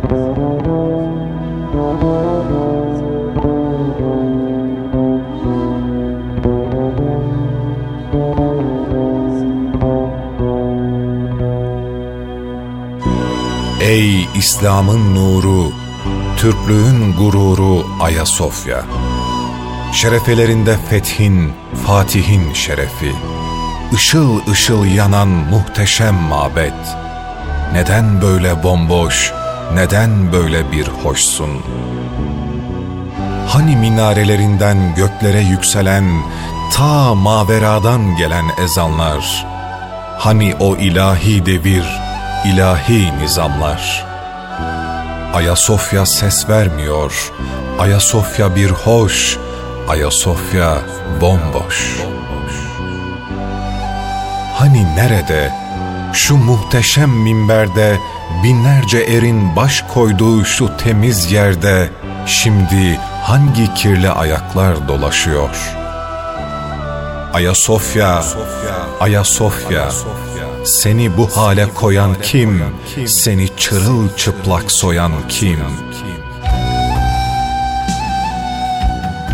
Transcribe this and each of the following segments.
Ey İslam'ın nuru, Türklüğün gururu Ayasofya. Şerefelerinde fethin, fatihin şerefi. Işıl ışıl yanan muhteşem mabet. Neden böyle bomboş, neden böyle bir hoşsun? Hani minarelerinden göklere yükselen, ta maveradan gelen ezanlar? Hani o ilahi devir, ilahi nizamlar? Ayasofya ses vermiyor, Ayasofya bir hoş, Ayasofya bomboş. Hani nerede, şu muhteşem minberde, binlerce erin baş koyduğu şu temiz yerde, şimdi hangi kirli ayaklar dolaşıyor? Ayasofya, Ayasofya, seni bu hale koyan kim? Seni çırılçıplak soyan kim?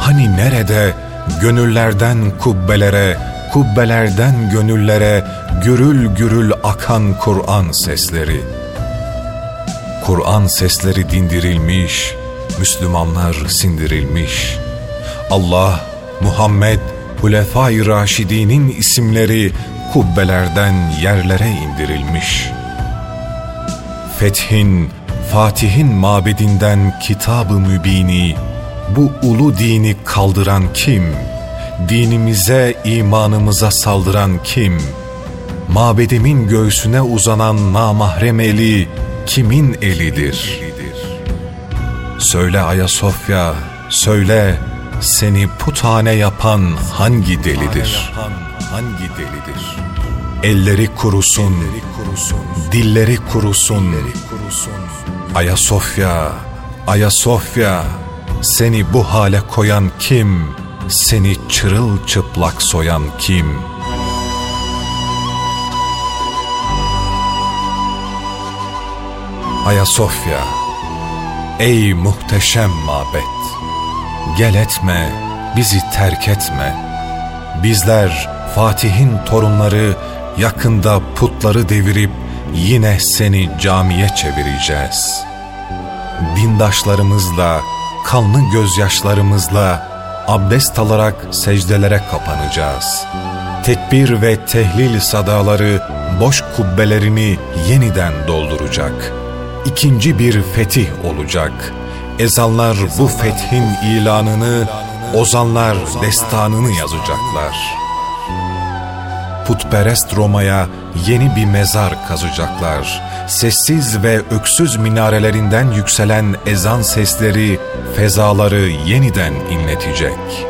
Hani nerede gönüllerden kubbelere, kubbelerden gönüllere gürül gürül akan Kur'an sesleri? Kur'an sesleri dindirilmiş, Müslümanlar sindirilmiş. Allah, Muhammed, Hulefai Raşidi'nin isimleri kubbelerden yerlere indirilmiş. Fethin, Fatih'in mabedinden kitab-ı mübini, bu ulu dini kaldıran kim? Dinimize, imanımıza saldıran kim? Mabedimin göğsüne uzanan namahrem eli kimin elidir? Söyle Ayasofya, söyle seni putane yapan hangi delidir? Hangi delidir? Elleri kurusun, dilleri kurusun. Ayasofya, Ayasofya, seni bu hale koyan kim? Seni çırılçıplak soyan kim? Ayasofya, ey muhteşem mabet, gel etme, bizi terk etme. Bizler Fatih'in torunları yakında putları devirip yine seni camiye çevireceğiz. Dindaşlarımızla, kanlı gözyaşlarımızla abdest alarak secdelere kapanacağız. Tekbir ve tehlil sadaları boş kubbelerini yeniden dolduracak. İkinci bir fetih olacak. Ezanlar bu fethin ilanını, ozanlar destanını yazacaklar. Putperest Roma'ya yeni bir mezar kazacaklar. Sessiz ve öksüz minarelerinden yükselen ezan sesleri fezaları yeniden inletecek.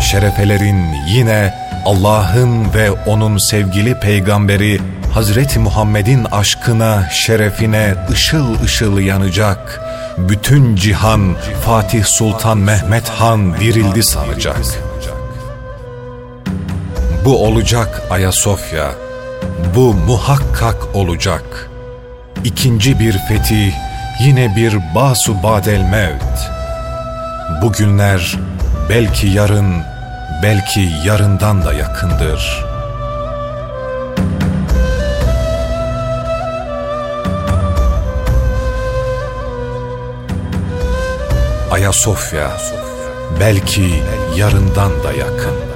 Şerefelerin yine Allah'ın ve O'nun sevgili peygamberi Hazreti Muhammed'in aşkına, şerefine ışıl ışıl yanacak. Bütün cihan Fatih Sultan Mehmet Han dirildi sanacak. Bu olacak Ayasofya. Bu muhakkak olacak. İkinci bir fetih, yine bir basu badel mevt. Bugünler belki yarın, belki yarından da yakındır. Ayasofya belki yarından da yakın.